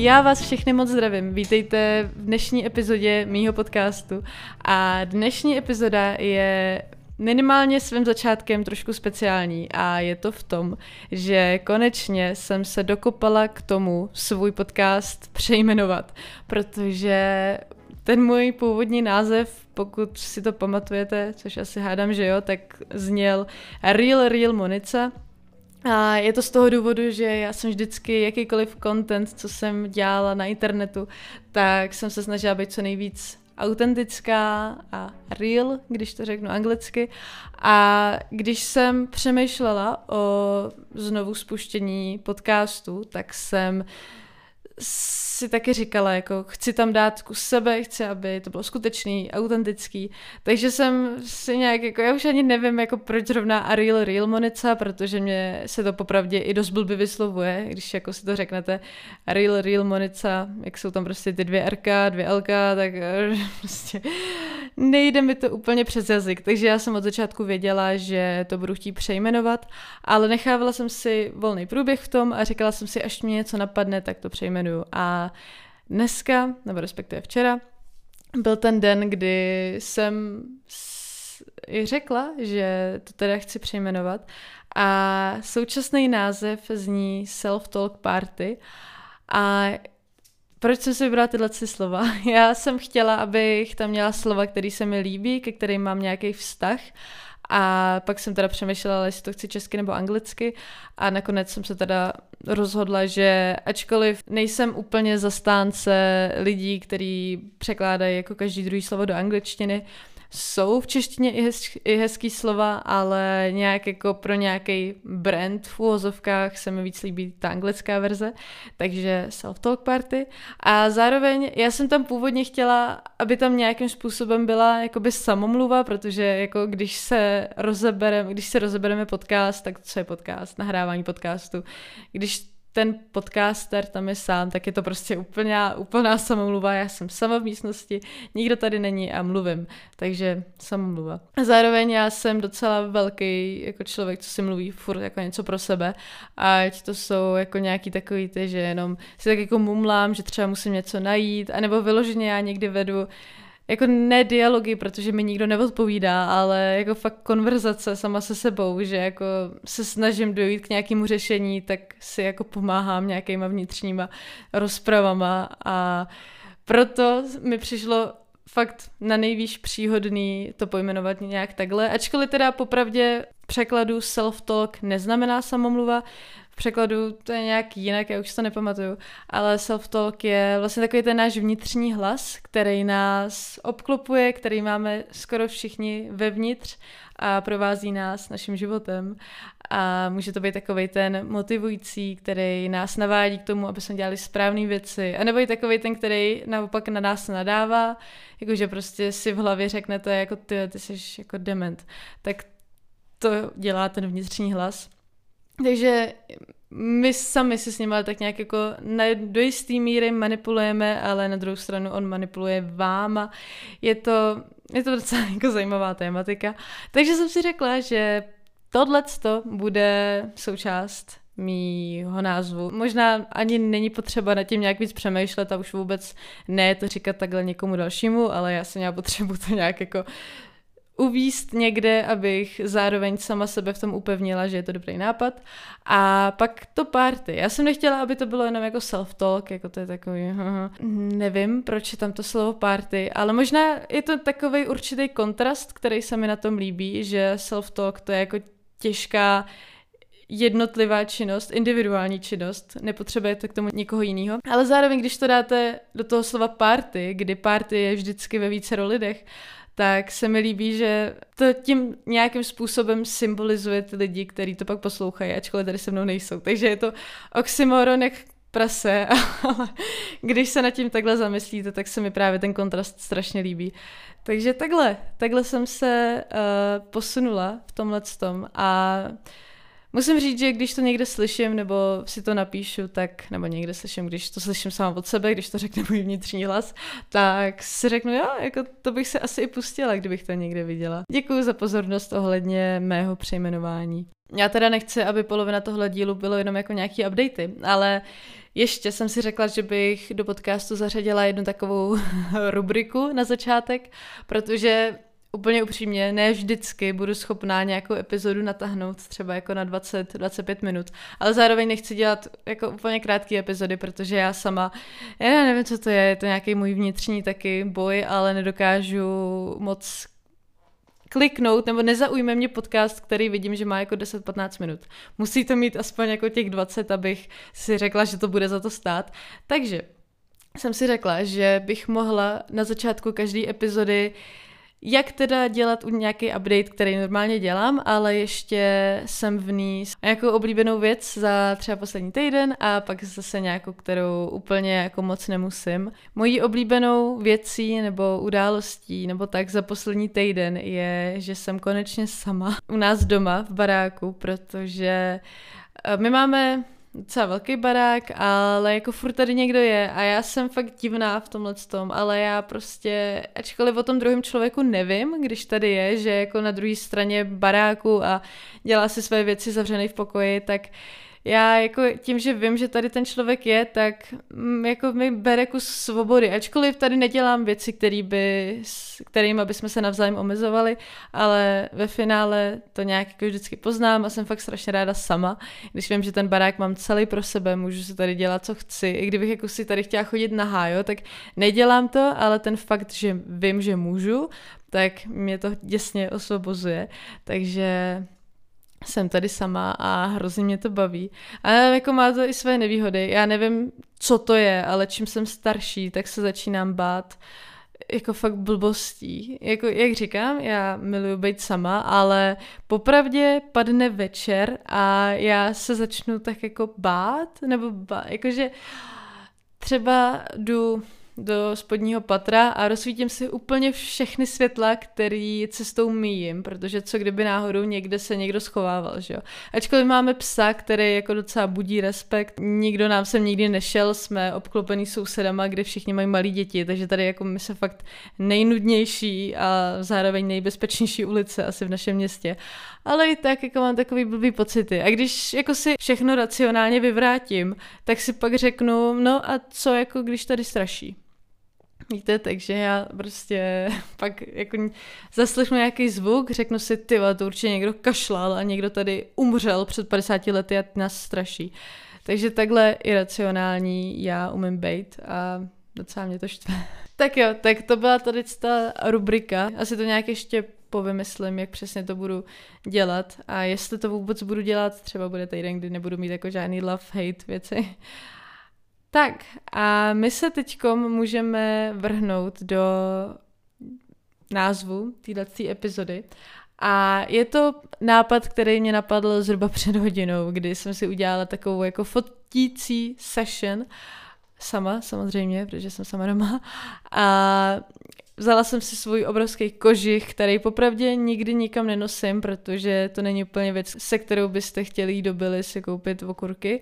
Já vás všechny moc zdravím. Vítejte v dnešní epizodě mýho podcastu. A dnešní epizoda je minimálně svým začátkem trošku speciální a je to v tom, že konečně jsem se dokopala k tomu svůj podcast přejmenovat, protože ten můj původní název, pokud si to pamatujete, což asi hádám, že jo, tak zněl Real Real Monica, a je to z toho důvodu, že já jsem vždycky jakýkoliv content, co jsem dělala na internetu, tak jsem se snažila být co nejvíc autentická a real, když to řeknu anglicky. A když jsem přemýšlela o znovu spuštění podcastu, tak jsem si taky říkala, jako chci tam dát kus sebe, chci, aby to bylo skutečný, autentický, takže jsem si nějak, jako já už ani nevím, jako proč zrovna a real, real Monica, protože mě se to popravdě i dost blbě vyslovuje, když jako si to řeknete, real, real Monica, jak jsou tam prostě ty dvě RK, dvě LK, tak eh, prostě nejde mi to úplně přes jazyk, takže já jsem od začátku věděla, že to budu chtít přejmenovat, ale nechávala jsem si volný průběh v tom a říkala jsem si, až mě něco napadne, tak to přejmenuju. A dneska, nebo respektive včera, byl ten den, kdy jsem i řekla, že to teda chci přejmenovat a současný název zní Self-Talk Party a proč jsem si vybrala tyhle slova? Já jsem chtěla, abych tam měla slova, které se mi líbí, ke kterým mám nějaký vztah a pak jsem teda přemýšlela, jestli to chci česky nebo anglicky. A nakonec jsem se teda rozhodla, že ačkoliv nejsem úplně zastánce lidí, kteří překládají jako každý druhý slovo do angličtiny, jsou v češtině i, hez, i hezký slova, ale nějak jako pro nějaký brand v úvozovkách se mi víc líbí ta anglická verze, takže self-talk party. A zároveň já jsem tam původně chtěla, aby tam nějakým způsobem byla jakoby samomluva, protože jako když se rozebereme, když se rozebereme podcast, tak co je podcast? Nahrávání podcastu. Když ten podcaster tam je sám, tak je to prostě úplná, úplná samomluva. Já jsem sama v místnosti, nikdo tady není a mluvím, takže samomluva. Zároveň já jsem docela velký jako člověk, co si mluví furt jako něco pro sebe, ať to jsou jako nějaký takový ty, že jenom si tak jako mumlám, že třeba musím něco najít, anebo vyloženě já někdy vedu jako ne dialogy, protože mi nikdo neodpovídá, ale jako fakt konverzace sama se sebou, že jako se snažím dojít k nějakému řešení, tak si jako pomáhám nějakýma vnitřníma rozpravama. A proto mi přišlo fakt na nejvýš příhodný to pojmenovat nějak takhle, ačkoliv teda popravdě překladu self-talk neznamená samomluva, překladu to je nějak jinak, já už to nepamatuju, ale self-talk je vlastně takový ten náš vnitřní hlas, který nás obklopuje, který máme skoro všichni vevnitř a provází nás naším životem. A může to být takový ten motivující, který nás navádí k tomu, aby jsme dělali správné věci. A nebo i takový ten, který naopak na nás nadává, jakože prostě si v hlavě řeknete, jako ty, ty jsi jako dement. Tak to dělá ten vnitřní hlas. Takže my sami si s ním ale tak nějak jako na, do jistý míry manipulujeme, ale na druhou stranu on manipuluje váma. Je to, je to docela jako zajímavá tématika. Takže jsem si řekla, že tohle bude součást mýho názvu. Možná ani není potřeba nad tím nějak víc přemýšlet a už vůbec ne to říkat takhle někomu dalšímu, ale já jsem měla potřebu to nějak jako uvíst někde, abych zároveň sama sebe v tom upevnila, že je to dobrý nápad. A pak to party. Já jsem nechtěla, aby to bylo jenom jako self-talk, jako to je takový, nevím, proč je tam to slovo party, ale možná je to takový určitý kontrast, který se mi na tom líbí, že self-talk to je jako těžká jednotlivá činnost, individuální činnost, nepotřebujete k tomu někoho jiného. Ale zároveň, když to dáte do toho slova party, kdy party je vždycky ve více lidech, tak se mi líbí, že to tím nějakým způsobem symbolizuje ty lidi, kteří to pak poslouchají, ačkoliv tady se mnou nejsou. Takže je to oxymoron jak prase, ale když se nad tím takhle zamyslíte, tak se mi právě ten kontrast strašně líbí. Takže takhle, takhle jsem se uh, posunula v tomhle tom a Musím říct, že když to někde slyším nebo si to napíšu, tak, nebo někde slyším, když to slyším sama od sebe, když to řekne můj vnitřní hlas, tak si řeknu, jo, jako to bych se asi i pustila, kdybych to někde viděla. Děkuji za pozornost ohledně mého přejmenování. Já teda nechci, aby polovina tohle dílu bylo jenom jako nějaký updaty, ale ještě jsem si řekla, že bych do podcastu zařadila jednu takovou rubriku na začátek, protože úplně upřímně, ne vždycky budu schopná nějakou epizodu natáhnout třeba jako na 20-25 minut, ale zároveň nechci dělat jako úplně krátké epizody, protože já sama, já nevím, co to je, je to nějaký můj vnitřní taky boj, ale nedokážu moc kliknout, nebo nezaujme mě podcast, který vidím, že má jako 10-15 minut. Musí to mít aspoň jako těch 20, abych si řekla, že to bude za to stát. Takže jsem si řekla, že bych mohla na začátku každé epizody uh, jak teda dělat nějaký update, který normálně dělám, ale ještě jsem v ní jako oblíbenou věc za třeba poslední týden a pak zase nějakou, kterou úplně jako moc nemusím. Mojí oblíbenou věcí nebo událostí nebo tak za poslední týden je, že jsem konečně sama u nás doma v baráku, protože eh, my máme docela velký barák, ale jako furt tady někdo je a já jsem fakt divná v tomhle tom, ale já prostě, ačkoliv o tom druhém člověku nevím, když tady je, že jako na druhé straně baráku a dělá si své věci zavřený v pokoji, tak uh, já jako tím, že vím, že tady ten člověk je, tak mm, jako mi bere kus svobody, ačkoliv tady nedělám věci, který by, kterými bychom se navzájem omezovali, ale ve finále to nějak jako vždycky poznám a jsem fakt strašně ráda sama, když vím, že ten barák mám celý pro sebe, můžu si tady dělat, co chci, i kdybych jako si tady chtěla chodit na hájo, tak nedělám to, ale ten fakt, že vím, že můžu, tak mě to děsně osvobozuje, takže jsem tady sama a hrozně mě to baví. A jako má to i své nevýhody. Já nevím, co to je, ale čím jsem starší, tak se začínám bát jako fakt blbostí. Jako, jak říkám, já miluji být sama, ale popravdě padne večer a já se začnu tak jako bát, nebo bát, jakože třeba jdu do spodního patra a rozsvítím si úplně všechny světla, který cestou míjím, protože co kdyby náhodou někde se někdo schovával, že jo. Ačkoliv máme psa, který jako docela budí respekt, nikdo nám sem nikdy nešel, jsme obklopený sousedama, kde všichni mají malí děti, takže tady jako my se fakt nejnudnější a zároveň nejbezpečnější ulice asi v našem městě. Ale i tak jako mám takový blbý pocity. A když jako si všechno racionálně vyvrátím, tak si pak řeknu, no a co jako když tady straší? Víte, takže já prostě pak jako zaslechnu nějaký zvuk, řeknu si, ty to určitě někdo kašlal a někdo tady umřel před 50 lety a nás straší. Takže takhle iracionální já umím být a docela mě to štve. tak jo, tak to byla tady ta rubrika. Asi to nějak ještě povymyslím, jak přesně to budu dělat a jestli to vůbec budu dělat, třeba bude týden, kdy nebudu mít jako žádný love-hate věci. Tak a my se teď můžeme vrhnout do názvu této epizody. A je to nápad, který mě napadl zhruba před hodinou, kdy jsem si udělala takovou jako fotící session, sama samozřejmě, protože jsem sama doma. A vzala jsem si svůj obrovský kožich, který popravdě nikdy nikam nenosím, protože to není úplně věc, se kterou byste chtěli jít do si koupit okurky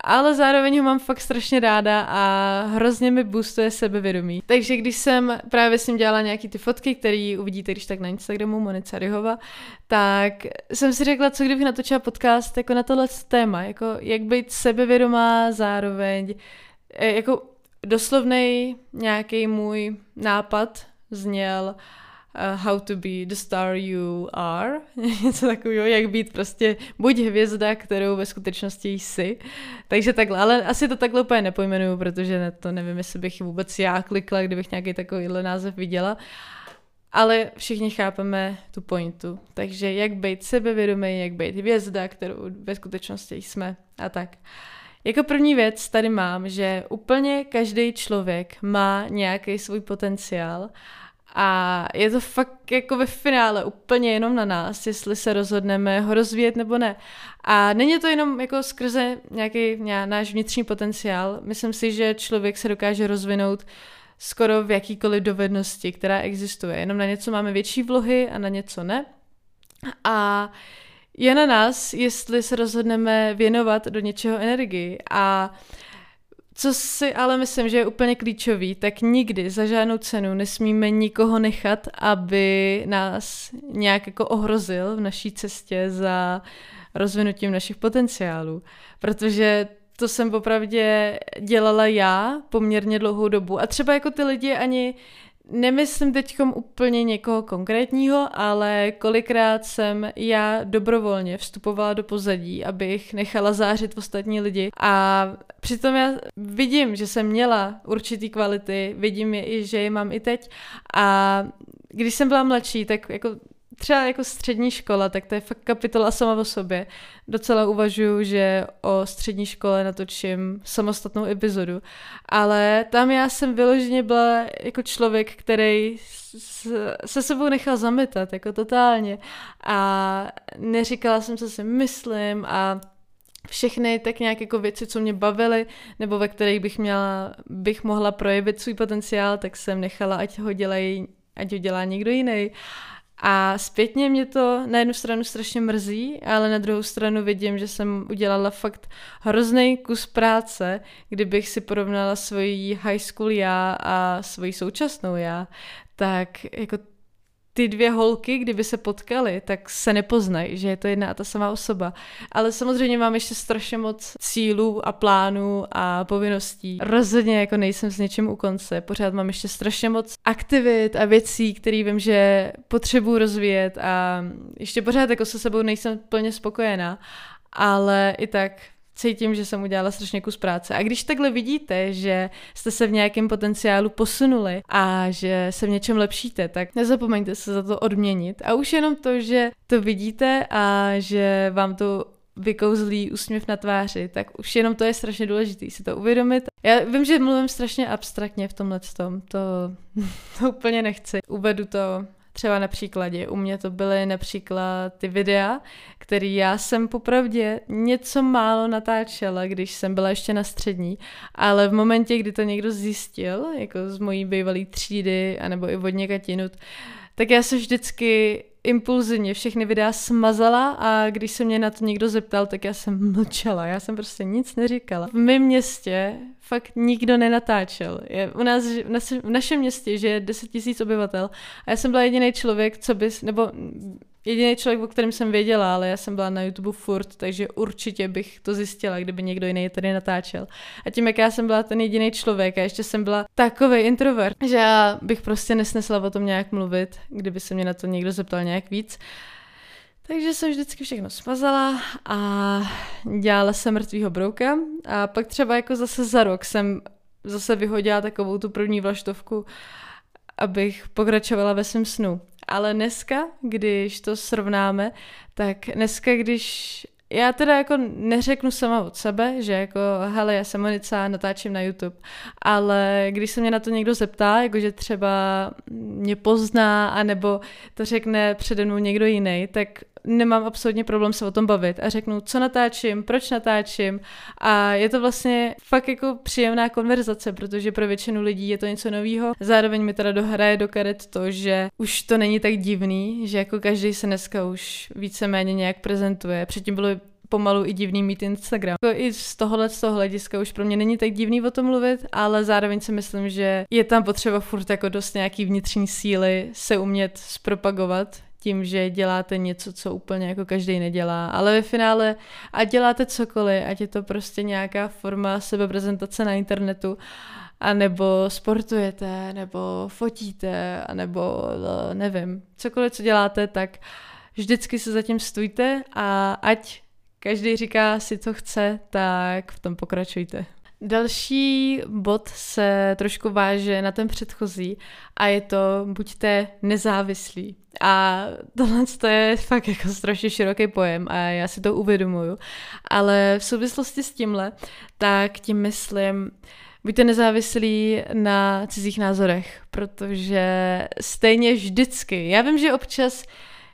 ale zároveň ho mám fakt strašně ráda a hrozně mi boostuje sebevědomí. Takže když jsem právě s ním dělala nějaký ty fotky, které uvidíte když tak na Instagramu Monica Ryhova, tak jsem si řekla, co kdybych natočila podcast jako na tohle téma, jako jak být sebevědomá zároveň, eh, jako doslovnej nějaký můj nápad zněl, uh, uh, How to be the star you are, něco takového, jak být prostě buď hvězda, kterou ve skutečnosti jsi. Takže takhle, ale asi to takhle úplně nepojmenuju, protože to nevím, jestli bych vůbec já klikla, kdybych nějaký takovýhle název viděla. Ale všichni chápeme tu pointu. Takže jak být sebevědomý, jak být hvězda, kterou ve skutečnosti jsme a tak. Jako první věc tady mám, že úplně každý člověk má nějaký svůj potenciál a je to fakt jako ve finále úplně jenom na nás, jestli se rozhodneme ho rozvíjet nebo ne. A není to jenom jako skrze nějaký náš vnitřní potenciál. Myslím si, že člověk se dokáže rozvinout skoro v jakýkoliv dovednosti, která existuje. Jenom na něco máme větší vlohy a na něco ne. A je na nás, jestli se rozhodneme věnovat do něčeho energii a co si ale myslím, že je úplně klíčový, tak nikdy za žádnou cenu nesmíme nikoho nechat, aby nás nějak jako ohrozil v naší cestě za rozvinutím našich potenciálů. Protože to jsem popravdě dělala já poměrně dlouhou dobu. A třeba jako ty lidi ani Nemyslím teď úplně někoho konkrétního, ale kolikrát jsem já dobrovolně vstupovala do pozadí, abych nechala zářit ostatní lidi. A přitom já vidím, že jsem měla určitý kvality, vidím je i, že je mám i teď. A když jsem byla mladší, tak jako třeba jako střední škola, tak to je fakt kapitola sama o sobě. Docela uvažuju, že o střední škole natočím samostatnou epizodu. Ale tam já jsem vyloženě byla jako člověk, který se sebou nechal zametat, jako totálně. A neříkala jsem, co si myslím a všechny tak nějak jako věci, co mě bavily, nebo ve kterých bych měla, bych mohla projevit svůj potenciál, tak jsem nechala, ať ho dělají, ať ho dělá někdo jiný. A zpětně mě to na jednu stranu strašně mrzí, ale na druhou stranu vidím, že jsem udělala fakt hrozný kus práce, kdybych si porovnala svoji high school já a svoji současnou já, tak jako ty dvě holky, kdyby se potkaly, tak se nepoznají, že je to jedna a ta samá osoba. Ale samozřejmě mám ještě strašně moc cílů a plánů a povinností. Rozhodně jako nejsem s něčím u konce. Pořád mám ještě strašně moc aktivit a věcí, které vím, že potřebuji rozvíjet a ještě pořád jako se sebou nejsem plně spokojená. Ale i tak cítím, že jsem udělala strašně kus práce. A když takhle vidíte, že jste se v nějakém potenciálu posunuli a že se v něčem lepšíte, tak nezapomeňte se za to odměnit. A už jenom to, že to vidíte a že vám to vykouzlý úsměv na tváři, tak už jenom to je strašně důležité si to uvědomit. Já vím, že mluvím strašně abstraktně v tomhle tom, to, to úplně nechci. Uvedu to Třeba na příkladě. U mě to byly například ty videa, které já jsem popravdě něco málo natáčela, když jsem byla ještě na střední, ale v momentě, kdy to někdo zjistil, jako z mojí bývalé třídy, anebo i vodně katinut, tak já se vždycky impulzivně všechny videa smazala a když se mě na to někdo zeptal, tak já jsem mlčela, já jsem prostě nic neříkala. V mém městě fakt nikdo nenatáčel. Je u nás, v našem městě, že je 10 tisíc obyvatel a já jsem byla jediný člověk, co bys, nebo jediný člověk, o kterém jsem věděla, ale já jsem byla na YouTube furt, takže určitě bych to zjistila, kdyby někdo jiný tady natáčel. A tím, jak já jsem byla ten jediný člověk a ještě jsem byla takový introvert, že já bych prostě nesnesla o tom nějak mluvit, kdyby se mě na to někdo zeptal nějak víc. Takže jsem vždycky všechno smazala a dělala jsem mrtvýho brouka a pak třeba jako zase za rok jsem zase vyhodila takovou tu první vlaštovku, abych pokračovala ve svém snu. Ale dneska, když to srovnáme, tak dneska, když já teda jako neřeknu sama od sebe, že jako hele, já jsem Monica, natáčím na YouTube, ale když se mě na to někdo zeptá, jakože třeba mě pozná, anebo to řekne přede mnou někdo jiný, tak nemám absolutně problém se o tom bavit a řeknu, co natáčím, proč natáčím a je to vlastně fakt jako příjemná konverzace, protože pro většinu lidí je to něco nového. Zároveň mi teda dohraje do karet to, že už to není tak divný, že jako každý se dneska už víceméně nějak prezentuje. Předtím bylo pomalu i divný mít Instagram. Jako I z tohohle z toho hlediska už pro mě není tak divný o tom mluvit, ale zároveň si myslím, že je tam potřeba furt jako dost nějaký vnitřní síly se umět zpropagovat tím, že děláte něco, co úplně jako každý nedělá. Ale ve finále, ať děláte cokoliv, ať je to prostě nějaká forma sebeprezentace na internetu, a nebo sportujete, nebo fotíte, nebo nevím, cokoliv, co děláte, tak vždycky se zatím stůjte a ať každý říká si, co chce, tak v tom pokračujte. Další bod se trošku váže na ten předchozí a je to buďte nezávislí. A tohle je fakt jako strašně široký pojem a já si to uvědomuju. Ale v souvislosti s tímhle, tak tím myslím, buďte nezávislí na cizích názorech, protože stejně vždycky, já vím, že občas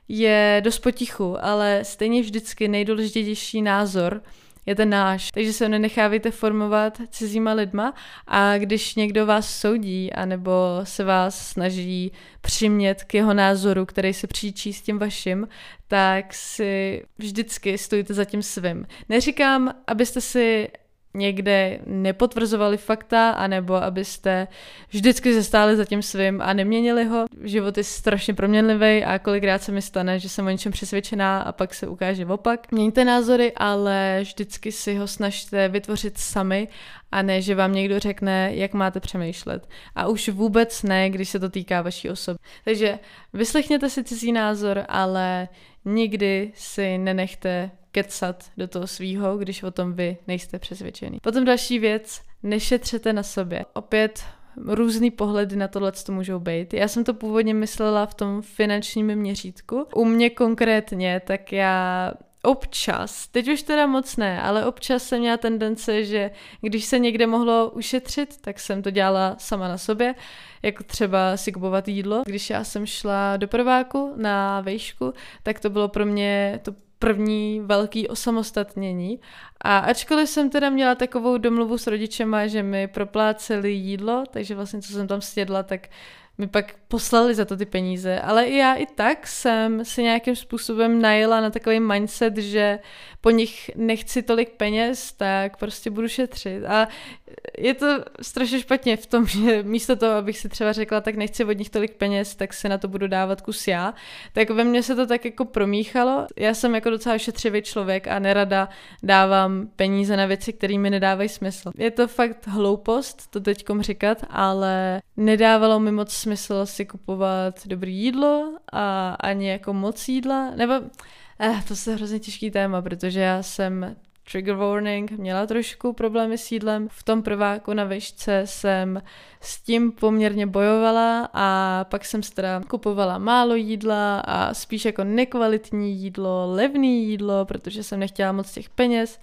je dost potichu, ale stejně vždycky nejdůležitější názor je ten náš. Takže se nenechávejte formovat cizíma lidma a když někdo vás soudí anebo se vás snaží přimět k jeho názoru, který se příčí s tím vaším, tak si vždycky stojíte za tím svým. Neříkám, abyste si někde nepotvrzovali fakta, anebo abyste vždycky zestáli za tím svým a neměnili ho. Život je strašně proměnlivý a kolikrát se mi stane, že jsem o něčem přesvědčená a pak se ukáže opak. Měňte názory, ale vždycky si ho snažte vytvořit sami a ne, že vám někdo řekne, jak máte přemýšlet. A už vůbec ne, když se to týká vaší osoby. Takže vyslechněte si cizí názor, ale nikdy si nenechte kecat do toho svýho, když o tom vy nejste přesvědčený. Potom další věc, nešetřete na sobě. Opět různý pohledy na tohle to můžou být. Já jsem to původně myslela v tom finančním měřítku. U mě konkrétně, tak já občas, teď už teda moc ne, ale občas jsem měla tendence, že když se někde mohlo ušetřit, tak jsem to dělala sama na sobě, jako třeba si kupovat jídlo. Když já jsem šla do prváku na vejšku, tak to bylo pro mě to první velký osamostatnění. A ačkoliv jsem teda měla takovou domluvu s rodičema, že mi propláceli jídlo, takže vlastně co jsem tam snědla, tak mi pak poslali za to ty peníze, ale i já i tak jsem si nějakým způsobem najela na takový mindset, že po nich nechci tolik peněz, tak prostě budu šetřit. A je to strašně špatně v tom, že místo toho, abych si třeba řekla, tak nechci od nich tolik peněz, tak si na to budu dávat kus já, tak ve mně se to tak jako promíchalo. Já jsem jako docela šetřivý člověk a nerada dávám peníze na věci, které mi nedávají smysl. Je to fakt hloupost to teďkom říkat, ale nedávalo mi moc smysl si kupovat dobrý jídlo a ani jako moc jídla, nebo eh, to je hrozně těžký téma, protože já jsem trigger warning, měla trošku problémy s jídlem. V tom prváku na vešce jsem s tím poměrně bojovala a pak jsem teda kupovala málo jídla a spíš jako nekvalitní jídlo, levný jídlo, protože jsem nechtěla moc těch peněz.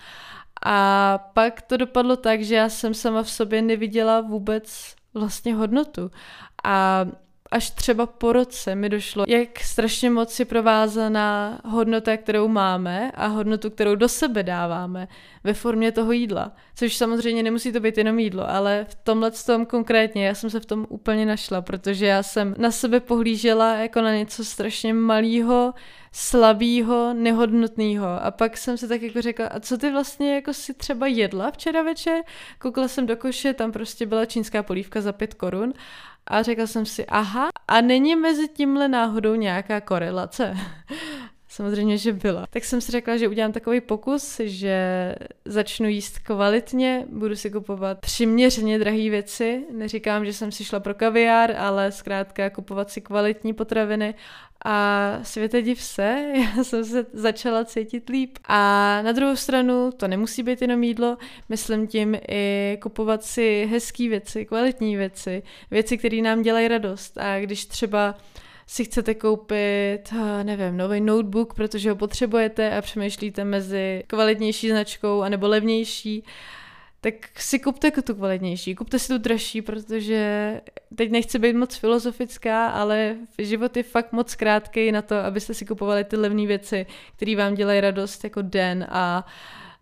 A pak to dopadlo tak, že já jsem sama v sobě neviděla vůbec vlastně hodnotu. A až třeba po roce mi došlo, jak strašně moc je provázaná hodnota, kterou máme a hodnotu, kterou do sebe dáváme ve formě toho jídla. Což samozřejmě nemusí to být jenom jídlo, ale v tomhle tom konkrétně já jsem se v tom úplně našla, protože já jsem na sebe pohlížela jako na něco strašně malého, slabýho, nehodnotného. A pak jsem si tak jako řekla, a co ty vlastně jako si třeba jedla včera večer? Koukla jsem do koše, tam prostě byla čínská polívka za pět korun a řekla jsem si, aha, a není mezi tímhle náhodou nějaká korelace? Samozřejmě, že byla. Tak jsem si řekla, že udělám takový pokus, že začnu jíst kvalitně, budu si kupovat přiměřeně drahé věci. Neříkám, že jsem si šla pro kaviár, ale zkrátka kupovat si kvalitní potraviny a světe div se, já jsem se začala cítit líp. A na druhou stranu to nemusí být jenom jídlo, myslím tím i kupovat si hezké věci, kvalitní věci, věci, které nám dělají radost. A když třeba si chcete koupit, eh, nevím, nový notebook, protože ho potřebujete a přemýšlíte mezi kvalitnější značkou anebo levnější, tak si kupte tu kvalitnější, kupte si tu dražší, protože teď nechci být moc filozofická, ale život je fakt moc krátký na to, abyste si kupovali ty levné věci, které vám dělají radost jako den a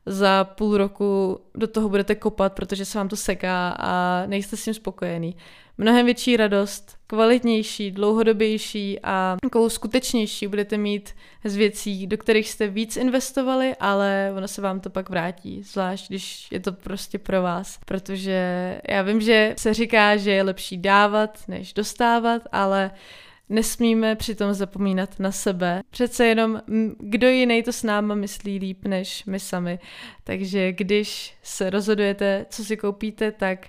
za půl roku do toho budete kopat, protože se vám to seká a nejste s tím spokojený mnohem větší radost, kvalitnější, dlouhodobější a takovou skutečnější budete mít z věcí, do kterých jste víc investovali, ale ono se vám to pak vrátí, zvlášť když je to prostě pro vás. Protože já vím, že se říká, že je lepší dávat, než dostávat, ale Nesmíme přitom zapomínat na sebe. Přece jenom kdo jiný to s náma myslí líp než my sami. Takže když se rozhodujete, co si koupíte, tak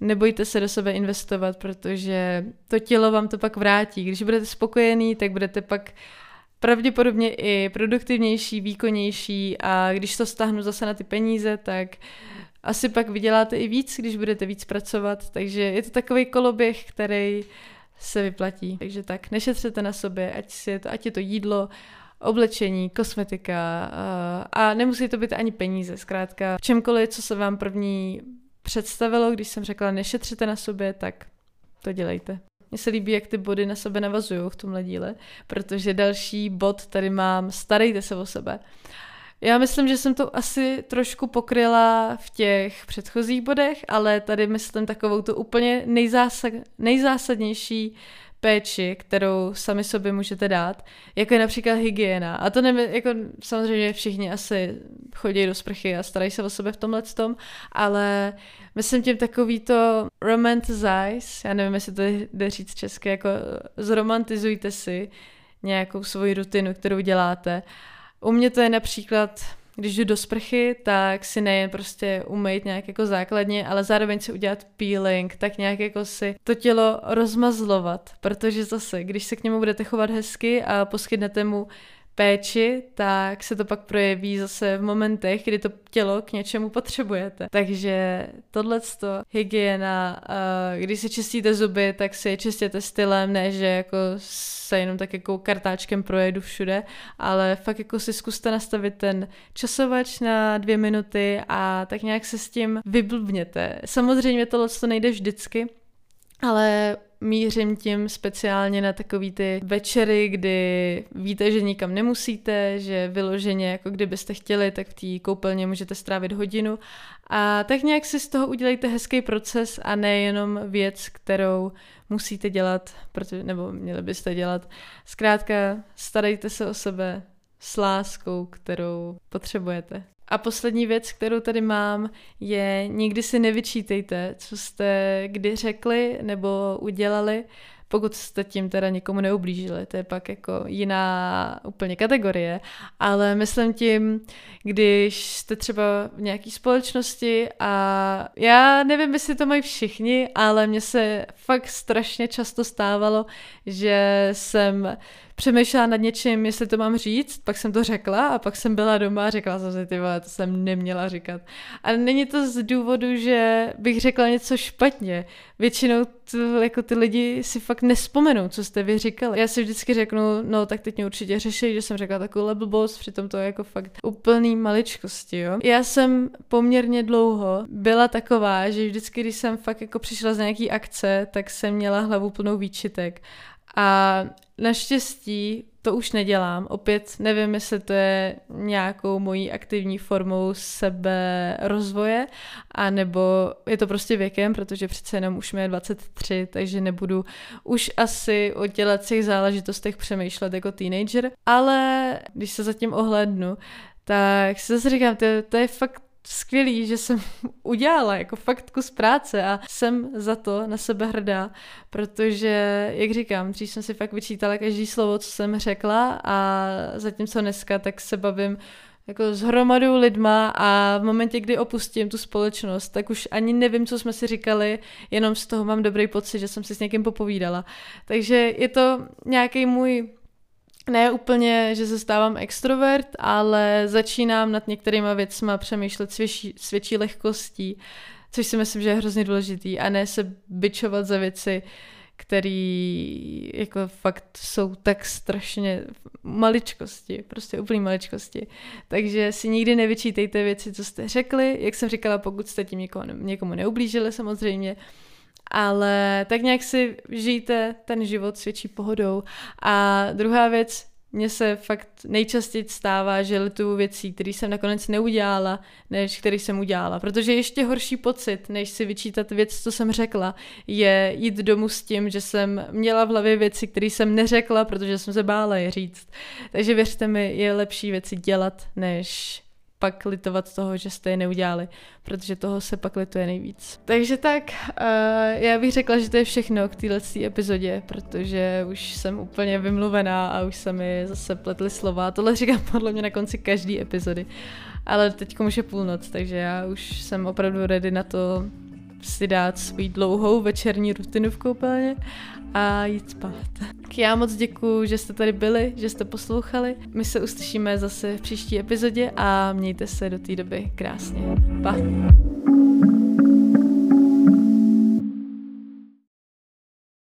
nebojte se do sebe investovat, protože to tělo vám to pak vrátí. Když budete spokojený, tak budete pak pravděpodobně i produktivnější, výkonnější a když to stáhnu zase na ty peníze, tak asi pak vyděláte i víc, když budete víc pracovat, takže je to takový koloběh, který se vyplatí. Takže tak, nešetřete na sobě, ať, si to, ať je to jídlo, oblečení, kosmetika a, a nemusí to být ani peníze, zkrátka čemkoliv, co se vám první představilo, když jsem řekla nešetřete na sobě, tak to dělejte. Mně se líbí, jak ty body na sebe navazují v tomhle díle, protože další bod tady mám starejte se o sebe. Já myslím, že jsem to asi trošku pokryla v těch předchozích bodech, ale tady myslím takovou tu úplně nejzásad, nejzásadnější péči, kterou sami sobě můžete dát, jako je například hygiena. A to nevím, jako samozřejmě všichni asi chodí do sprchy a starají se o sebe v tomhle tom, ale myslím tím takový to romanticize, já nevím, jestli to jde říct česky, jako zromantizujte si nějakou svoji rutinu, kterou děláte. U mě to je například když jdu do sprchy, tak si nejen prostě umýt nějak jako základně, ale zároveň si udělat peeling, tak nějak jako si to tělo rozmazlovat, protože zase, když se k němu budete chovat hezky a poskytnete mu péči, tak se to pak projeví zase v momentech, kdy to tělo k něčemu potřebujete. Takže tohle hygiena, když si čistíte zuby, tak si je čistěte stylem, ne že jako se jenom tak jako kartáčkem projedu všude, ale fakt jako si zkuste nastavit ten časovač na dvě minuty a tak nějak se s tím vyblbněte. Samozřejmě tohle to nejde vždycky, ale mířím tím speciálně na takový ty večery, kdy víte, že nikam nemusíte, že vyloženě, jako kdybyste chtěli, tak v té koupelně můžete strávit hodinu a tak nějak si z toho udělejte hezký proces a ne jenom věc, kterou musíte dělat, protože, nebo měli byste dělat. Zkrátka, starejte se o sebe s láskou, kterou potřebujete. A poslední věc, kterou tady mám, je nikdy si nevyčítejte, co jste kdy řekli nebo udělali, pokud jste tím teda někomu neublížili, to je pak jako jiná úplně kategorie, ale myslím tím, když jste třeba v nějaké společnosti a já nevím, jestli to mají všichni, ale mně se fakt strašně často stávalo, že jsem přemýšlela nad něčím, jestli to mám říct, pak jsem to řekla a pak jsem byla doma a řekla jsem si, ty vole, to jsem neměla říkat. A není to z důvodu, že bych řekla něco špatně. Většinou to, jako ty lidi si fakt nespomenou, co jste vy říkali. Já si vždycky řeknu, no tak teď mě určitě řeší, že jsem řekla takovou blbost, přitom to je jako fakt úplný maličkosti, jo. Já jsem poměrně dlouho byla taková, že vždycky, když jsem fakt jako přišla z nějaký akce, tak jsem měla hlavu plnou výčitek. A Naštěstí to už nedělám. Opět nevím, jestli to je nějakou mojí aktivní formou sebe rozvoje, anebo je to prostě věkem, protože přece jenom už mi je 23, takže nebudu už asi o tělecích záležitostech přemýšlet jako teenager, ale když se zatím ohlednu, tak si zase říkám, to, to je fakt skvělý, že jsem udělala jako fakt kus práce a jsem za to na sebe hrdá, protože, jak říkám, dřív jsem si fakt vyčítala každý slovo, co jsem řekla a zatímco dneska tak se bavím jako s hromadou lidma a v momentě, kdy opustím tu společnost, tak už ani nevím, co jsme si říkali, jenom z toho mám dobrý pocit, že jsem si s někým popovídala. Takže je to nějaký můj ne úplně, že se stávám extrovert, ale začínám nad některýma věcma přemýšlet s větší, lehkostí, což si myslím, že je hrozně důležitý a ne se byčovat za věci, který jako fakt jsou tak strašně maličkosti, prostě úplný maličkosti. Takže si nikdy nevyčítejte věci, co jste řekli, jak jsem říkala, pokud jste tím někomu neublížili samozřejmě, ale tak nějak si žijte ten život s větší pohodou. A druhá věc, mně se fakt nejčastěji stává, že lituju věcí, které jsem nakonec neudělala, než který jsem udělala. Protože ještě horší pocit, než si vyčítat věc, co jsem řekla, je jít domů s tím, že jsem měla v hlavě věci, které jsem neřekla, protože jsem se bála je říct. Takže věřte mi, je lepší věci dělat, než pak litovat toho, že jste je neudělali, protože toho se pak lituje nejvíc. Takže tak, uh, já bych řekla, že to je všechno k této epizodě, protože už jsem úplně vymluvená a už se mi zase pletly slova. Tohle říkám podle mě na konci každé epizody. Ale teď už je půlnoc, takže já už jsem opravdu ready na to si dát svůj dlouhou večerní rutinu v koupelně a jít spát. Tak já moc děkuji, že jste tady byli, že jste poslouchali. My se uslyšíme zase v příští epizodě a mějte se do té doby krásně. Pa!